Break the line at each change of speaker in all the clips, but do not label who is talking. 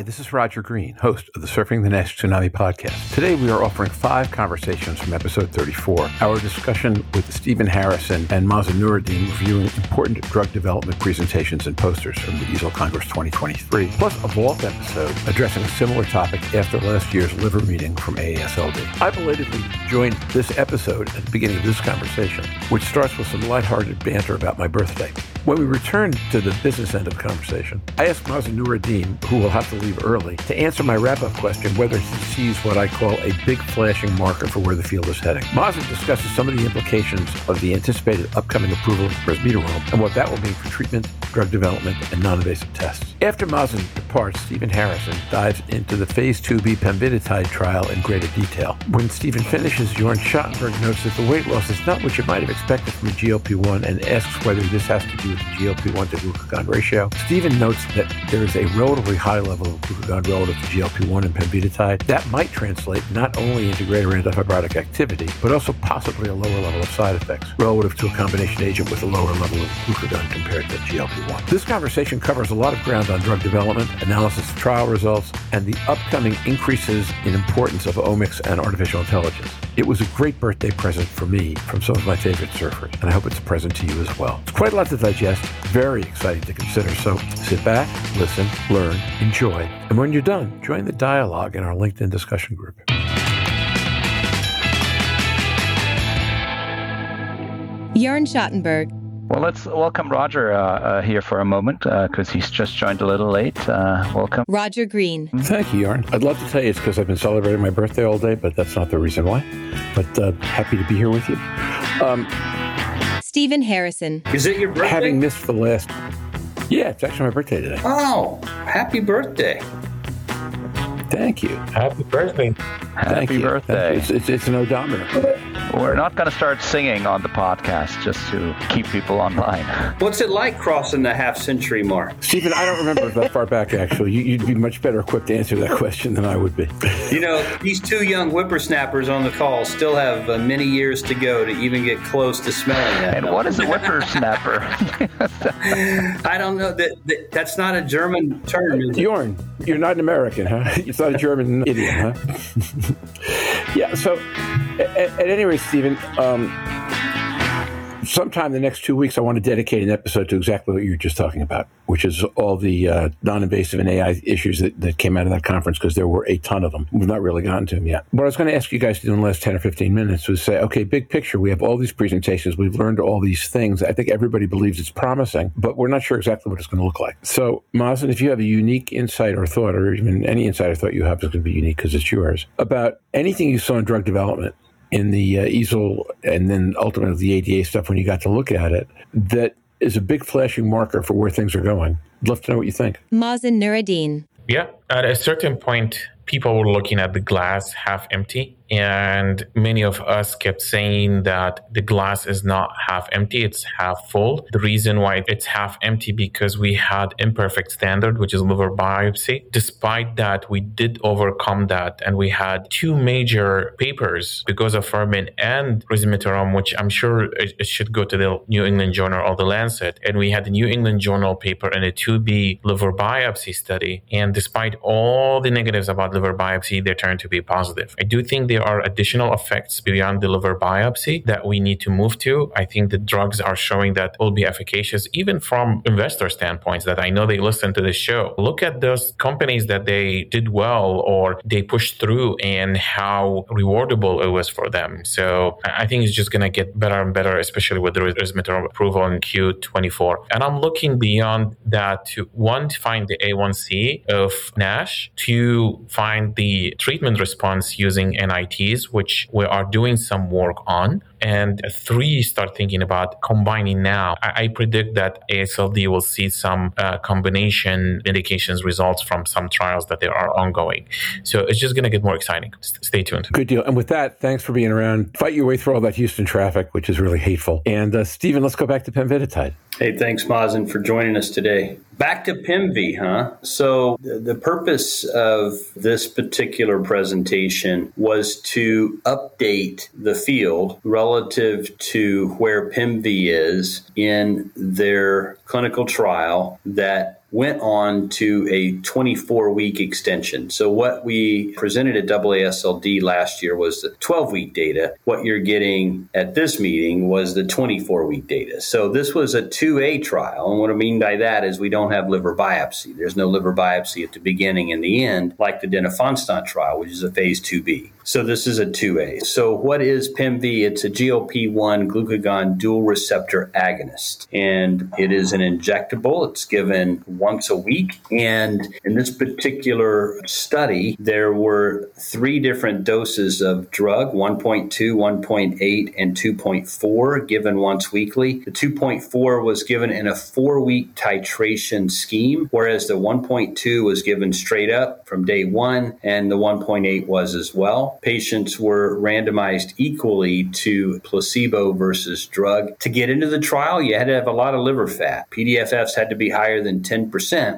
Hi, this is Roger Green, host of the Surfing the Nash Tsunami podcast. Today we are offering five conversations from episode 34. Our discussion with Stephen Harrison and Mazen Noureddin reviewing important drug development presentations and posters from the EASL Congress 2023, plus a vault episode addressing a similar topic after last year's liver meeting from AASLD. I belatedly joined this episode at the beginning of this conversation, which starts with some lighthearted banter about my birthday. When we return to the business end of the conversation, I asked Mazen Noureddin, who will have to leave early, to answer my wrap-up question whether he sees what I call a big flashing marker for where the field is heading. Mazen discusses some of the implications of the anticipated upcoming approval of resmetirom and what that will mean for treatment, drug development, and non-invasive tests. After Mazen departs, Stephen Harrison dives into the phase 2b pemvidutide trial in greater detail. When Stephen finishes, Jorn Schattenberg notes that the weight loss is not what you might have expected from a GLP-1 and asks whether this has to do with the GLP-1 to glucagon ratio. Stephen notes that there is a relatively high level of glucagon relative to GLP-1 and pemvidutide. That might translate not only into greater antifibrotic activity, but also possibly a lower level of side effects relative to a combination agent with a lower level of glucagon compared to GLP-1. This conversation covers a lot of ground on drug development, analysis of trial results, and the upcoming increases in importance of omics and artificial intelligence. It was a great birthday present for me from some of my favorite surfers, and I hope it's a present to you as well. It's quite a lot to digest, very exciting to consider. So sit back, listen, learn, enjoy, and when you're done, join the dialogue in our LinkedIn discussion group.
Jorn Schattenberg.
Well, let's welcome Roger uh, uh, here for a moment because uh, he's just joined a little late. Uh, welcome.
Roger Green.
Thank you, Jorn. I'd love to tell you it's because I've been celebrating my birthday all day, but that's not the reason why. But uh, happy to be here with you. Um,
Stephen Harrison.
Is it your birthday?
Having missed the last. Yeah, it's actually my birthday today.
Oh, happy birthday.
Thank you.
Happy birthday.
Happy
Thank you.
birthday.
It's, it's, it's an odometer.
We're not going to start singing on the podcast just to keep people online.
What's it like crossing the half century mark?
Stephen, I don't remember that far back, actually. You, would be much better equipped to answer that question than I would be.
You know, these two young whippersnappers on the call still have uh, many years to go to even get close to smelling that.
And what is a whippersnapper?
I don't know. That, that That's not a German term. Is
Jorn, you're not an American, huh? It's not a German idiom, huh? yeah, so at, at any rate, Stephen, um, sometime the next two weeks, I want to dedicate an episode to exactly what you were just talking about, which is all the uh, non-invasive and AI issues that, that came out of that conference, because there were a ton of them. We've not really gotten to them yet. What I was going to ask you guys to do in the last 10 or 15 minutes was say, okay, big picture, we have all these presentations, we've learned all these things. I think everybody believes it's promising, but we're not sure exactly what it's going to look like. So, Mazen, if you have a unique insight or thought, or even any insight or thought you have is going to be unique because it's yours, about anything you saw in drug development in the uh, EASL and then ultimately the ADA stuff when you got to look at it that is a big flashing marker for where things are going. I'd love to know what you think.
Mazen Noureddin.
Yeah, at a certain point, people were looking at the glass half empty and many of us kept saying that the glass is not half empty, it's half full. The reason why it's half empty because we had imperfect standard, which is liver biopsy. Despite that, we did overcome that and we had two major papers because of Fermin and resmetirom, which I'm sure it should go to the New England Journal or the Lancet. And we had the New England Journal paper and a 2B liver biopsy study. And despite all the negatives about liver biopsy, they turned to be positive. I do think they there are additional effects beyond the liver biopsy that we need to move to. I think the drugs are showing that will be efficacious, even from investor standpoints that I know they listen to the show. Look at those companies that they did well or they pushed through and how rewardable it was for them. So I think it's just going to get better and better, especially with the resmetirom approval in Q24. And I'm looking beyond that to one, to find the A1C of NASH, to find the treatment response using NIT Which we are doing some work on. And three, start thinking about combining now. I, I predict that ASLD will see some uh, combination indications results from some trials that they are ongoing. So it's just going to get more exciting. S- stay tuned.
Good deal. And with that, thanks for being around. Fight your way through all that Houston traffic, which is really hateful. And uh, Stephen, let's go back to pemvidutide.
Hey, thanks, Mazen, for joining us today. Back to PEMV, huh? So, the, the purpose of this particular presentation was to update the field relative to where PEMV is in their clinical trial that went on to a 24 week extension. So, what we presented at AASLD last year was the 12 week data. What you're getting at this meeting was the 24 week data. So, this was a 2A trial. And what I mean by that is we don't have liver biopsy. There's no liver biopsy at the beginning and the end, like the denifanstat trial, which is a phase 2B. So this is a 2A. So what is PEMV? It's a GLP-1 glucagon dual receptor agonist and it is an injectable. It's given once a week and in this particular study there were three different doses of drug, 1.2, 1.8 and 2.4 given once weekly. The 2.4 was given in a 4-week titration scheme whereas the 1.2 was given straight up from day 1 and the 1.8 was as well patients were randomized equally to placebo versus drug. To get into the trial, you had to have a lot of liver fat. PDFFs had to be higher than 10%.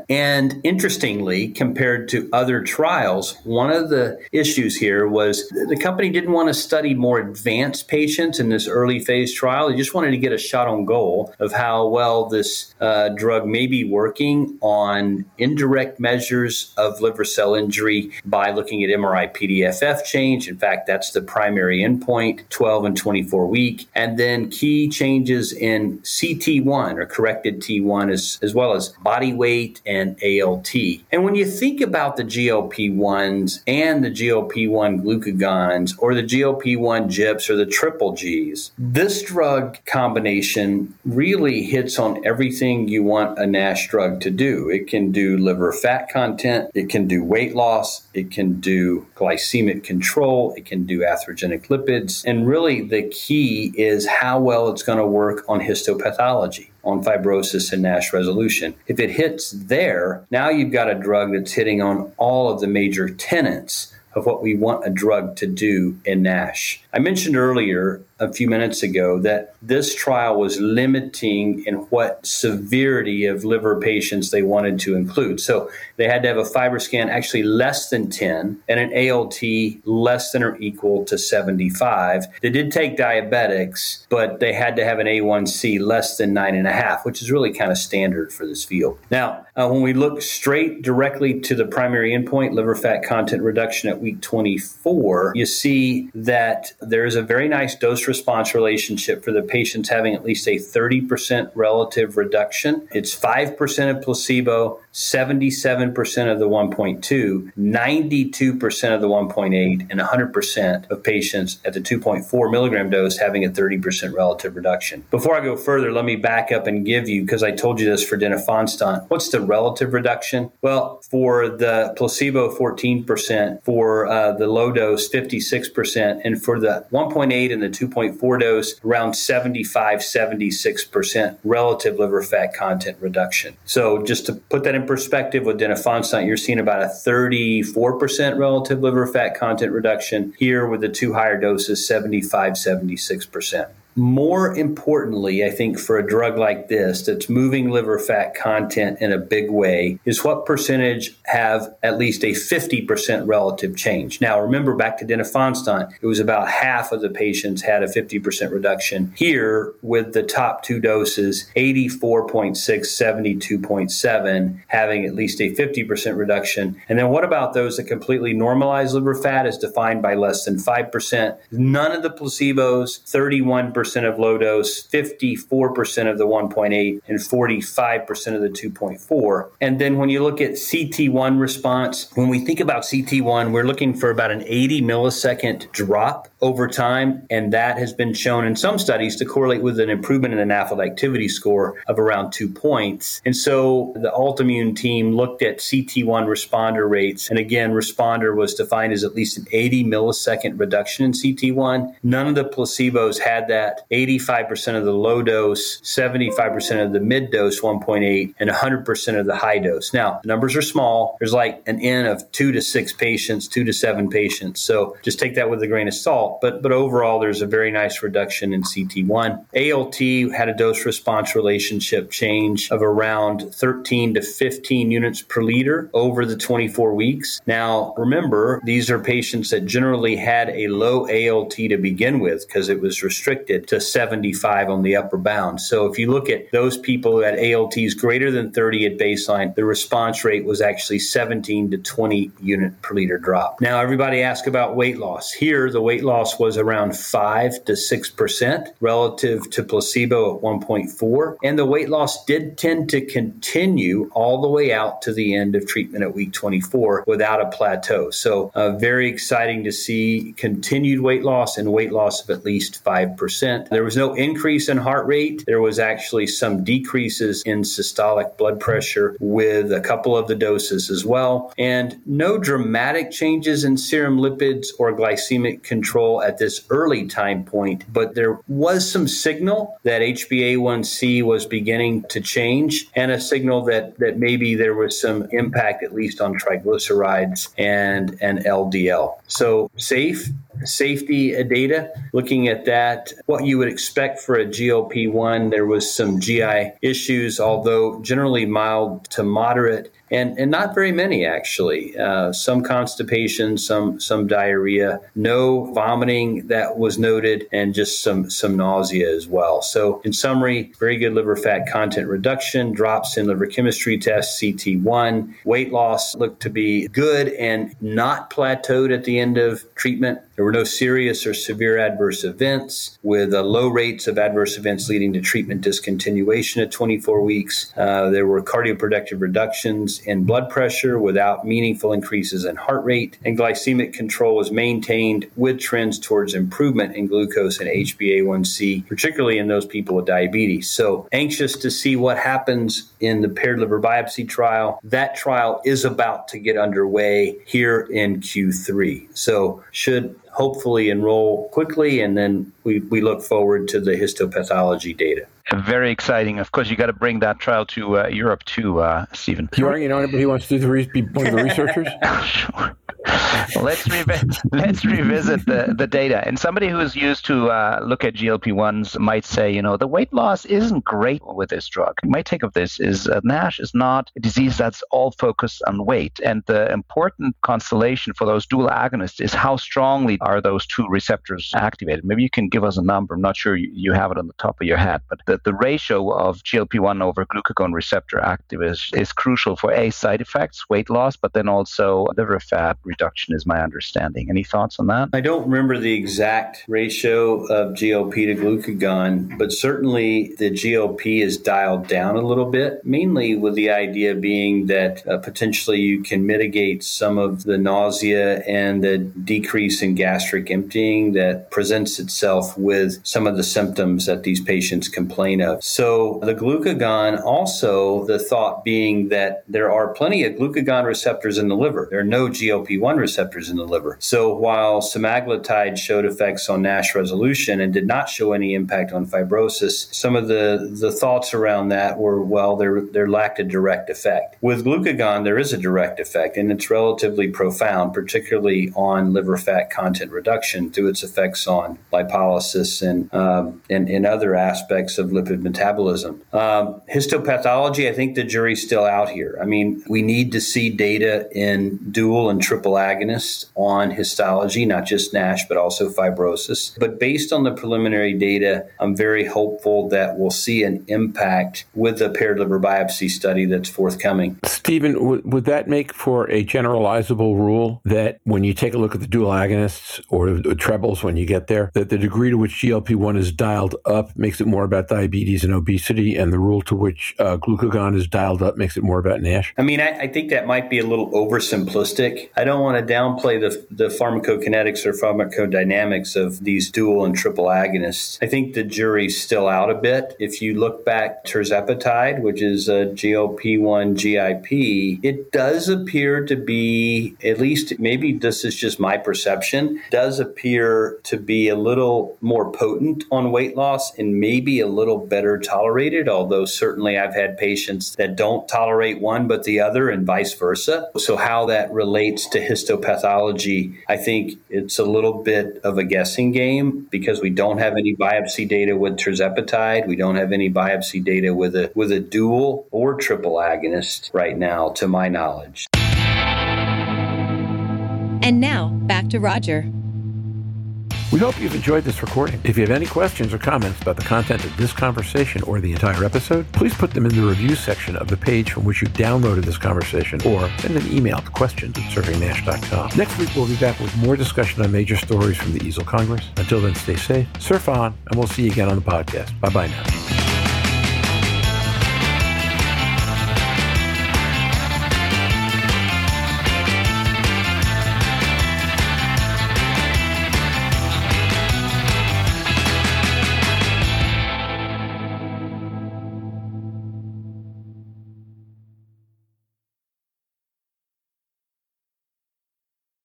And interestingly, compared to other trials, one of the issues here was the company didn't want to study more advanced patients in this early phase trial. They just wanted to get a shot on goal of how well this uh, drug may be working on indirect measures of liver cell injury by looking at MRI PDFF change change. In fact, that's the primary endpoint, 12 and 24 week. And then key changes in CT1 or corrected T1 as, as well as body weight and ALT. And when you think about the GLP 1s and the GLP 1 glucagons or the GLP 1 GIPs or the triple Gs, this drug combination really hits on everything you want a NASH drug to do. It can do liver fat content, it can do weight loss, it can do glycemic control, it can do atherogenic lipids. And really, the key is how well it's going to work on histopathology on fibrosis and NASH resolution. If it hits there, now you've got a drug that's hitting on all of the major tenets of what we want a drug to do in NASH. I mentioned earlier a few minutes ago that this trial was limiting in what severity of liver patients they wanted to include. So they had to have a fiber FibroScan actually less than 10 and an ALT less than or equal to 75. They did take diabetics, but they had to have an A1C less than 9.5, which is really kind of standard for this field. Now, uh, when we look straight directly to the primary endpoint, liver fat content reduction at week 24, you see that there is a very nice dose response relationship for the patients having at least a 30% relative reduction. It's 5% of placebo, 77% of the 1.2, 92% of the 1.8, and 100% of patients at the 2.4 milligram dose having a 30% relative reduction. Before I go further, let me back up and give you, because I told you this for denifanstat, what's the relative reduction? Well, for the placebo, 14%, for uh, the low dose, 56%, and for the 1.8 and the 2.4 dose, around 75, 76% relative liver fat content reduction. So just to put that in perspective with denifanstat, you're seeing about a 34% relative liver fat content reduction. Here with the two higher doses, 75, 76%. More importantly, I think for a drug like this that's moving liver fat content in a big way is what percentage have at least a 50% relative change. Now, remember back to denifanstat, it was about half of the patients had a 50% reduction. Here, with the top two doses, 84.6, 72.7, having at least a 50% reduction. And then what about those that completely normalize liver fat is defined by less than 5%? None of the placebos, 31% percent of low dose, 54% of the 1.8, and 45% of the 2.4. And then when you look at CT1 response, when we think about CT1, we're looking for about an 80 millisecond drop over time. And that has been shown in some studies to correlate with an improvement in the NAFLD activity score of around two points. And so the Altimmune team looked at CT1 responder rates. And again, responder was defined as at least an 80 millisecond reduction in CT1. None of the placebos had that that 85% of the low dose, 75% of the mid dose 1.8, and 100% of the high dose. Now, the numbers are small. There's like an N of two to six patients, two to seven patients. So just take that with a grain of salt. But, but overall, there's a very nice reduction in CT1. ALT had a dose response relationship change of around 13 to 15 units per liter over the 24 weeks. Now, remember, these are patients that generally had a low ALT to begin with because it was restricted to 75 on the upper bound. So if you look at those people who had ALTs greater than 30 at baseline, the response rate was actually 17 to 20 unit per liter drop. Now, everybody asked about weight loss. Here, the weight loss was around 5 to 6% relative to placebo at 1.4. And the weight loss did tend to continue all the way out to the end of treatment at week 24 without a plateau. So, uh, very exciting to see continued weight loss and weight loss of at least 5%. There was no increase in heart rate. There was actually some decreases in systolic blood pressure with a couple of the doses as well. And no dramatic changes in serum lipids or glycemic control at this early time point, but there was some signal that HbA1c was beginning to change and a signal that, that maybe there was some impact at least on triglycerides and, and LDL. So safe safety data, looking at that, what you would expect for a GLP 1. There was some GI issues, although generally mild to moderate and and not very many actually. Uh, some constipation, some some diarrhea, no vomiting that was noted, and just some some nausea as well. So in summary, very good liver fat content reduction, drops in liver chemistry tests, CT1, weight loss looked to be good and not plateaued at the end of treatment. There were no serious or severe adverse events, with uh, low rates of adverse events leading to treatment discontinuation at 24 weeks. Uh, there were cardioprotective reductions in blood pressure without meaningful increases in heart rate, and glycemic control was maintained with trends towards improvement in glucose and HbA1c, particularly in those people with diabetes. So, anxious to see what happens in the paired liver biopsy trial. That trial is about to get underway here in Q3. So, should hopefully enroll quickly, and then we, we look forward to the histopathology data.
Very exciting. Of course, you got to bring that trial to uh, Europe too, uh, Stephen.
You are, you know, anybody who wants to do the re- be one of the researchers?
sure. Let's revi- let's revisit the, the data. And somebody who is used to uh, look at GLP ones might say, you know, the weight loss isn't great with this drug. My take of this is uh, NASH is not a disease that's all focused on weight, and the important constellation for those dual agonists is how strongly are those two receptors activated. Maybe you can give us a number. I'm not sure you have it on the top of your head, but the, the ratio of GLP-1 over glucagon receptor active is, is crucial for a side effects, weight loss, but then also liver fat reduction is my understanding. Any thoughts on that?
I don't remember the exact ratio of GLP to glucagon, but certainly the GLP is dialed down a little bit, mainly with the idea being that uh, potentially you can mitigate some of the nausea and the decrease in gastric emptying that presents itself with some of the symptoms that these patients complain of. So the glucagon also the thought being that there are plenty of glucagon receptors in the liver. There are no GLP-1 receptors in the liver. So while semaglutide showed effects on NASH resolution and did not show any impact on fibrosis, some of the, the thoughts around that were, well, there, there lacked a direct effect. With glucagon, there is a direct effect, and it's relatively profound, particularly on liver fat content reduction through its effects on lipolysis and, um, and, and other aspects of lipid metabolism. Um, histopathology, I think the jury's still out here. I mean, we need to see data in dual and triple agonists on histology, not just NASH, but also fibrosis. But based on the preliminary data, I'm very hopeful that we'll see an impact with the paired liver biopsy study that's forthcoming.
Stephen, w- would that make for a generalizable rule that when you take a look at the dual agonists or the trebles when you get there, that the degree to which GLP 1 is dialed up makes it more about diabetes and obesity, and the rule to which uh, glucagon is dialed up makes it more about NASH?
I mean, I, I think that might be a little oversimplistic. I don't want to downplay the, the pharmacokinetics or pharmacodynamics of these dual and triple agonists. I think the jury's still out a bit. If you look back tirzepatide, which is a GLP-1 GIP, it does appear to be, at least maybe this is just my perception, does appear to be a little more potent on weight loss and maybe a little better tolerated, although certainly I've had patients that don't tolerate one but the other and vice versa. So how that relates to histopathology, I think it's a little bit of a guessing game because we don't have any biopsy data with tirzepatide. We don't have any biopsy data with a with a dual or triple agonist right now, to my knowledge.
And now, back to Roger.
We hope you've enjoyed this recording. If you have any questions or comments about the content of this conversation or the entire episode, please put them in the review section of the page from which you downloaded this conversation or send an email to questions at surfingnash.com. Next week, we'll be back with more discussion on major stories from the EASL Congress. Until then, stay safe, surf on, and we'll see you again on the podcast. Bye bye now.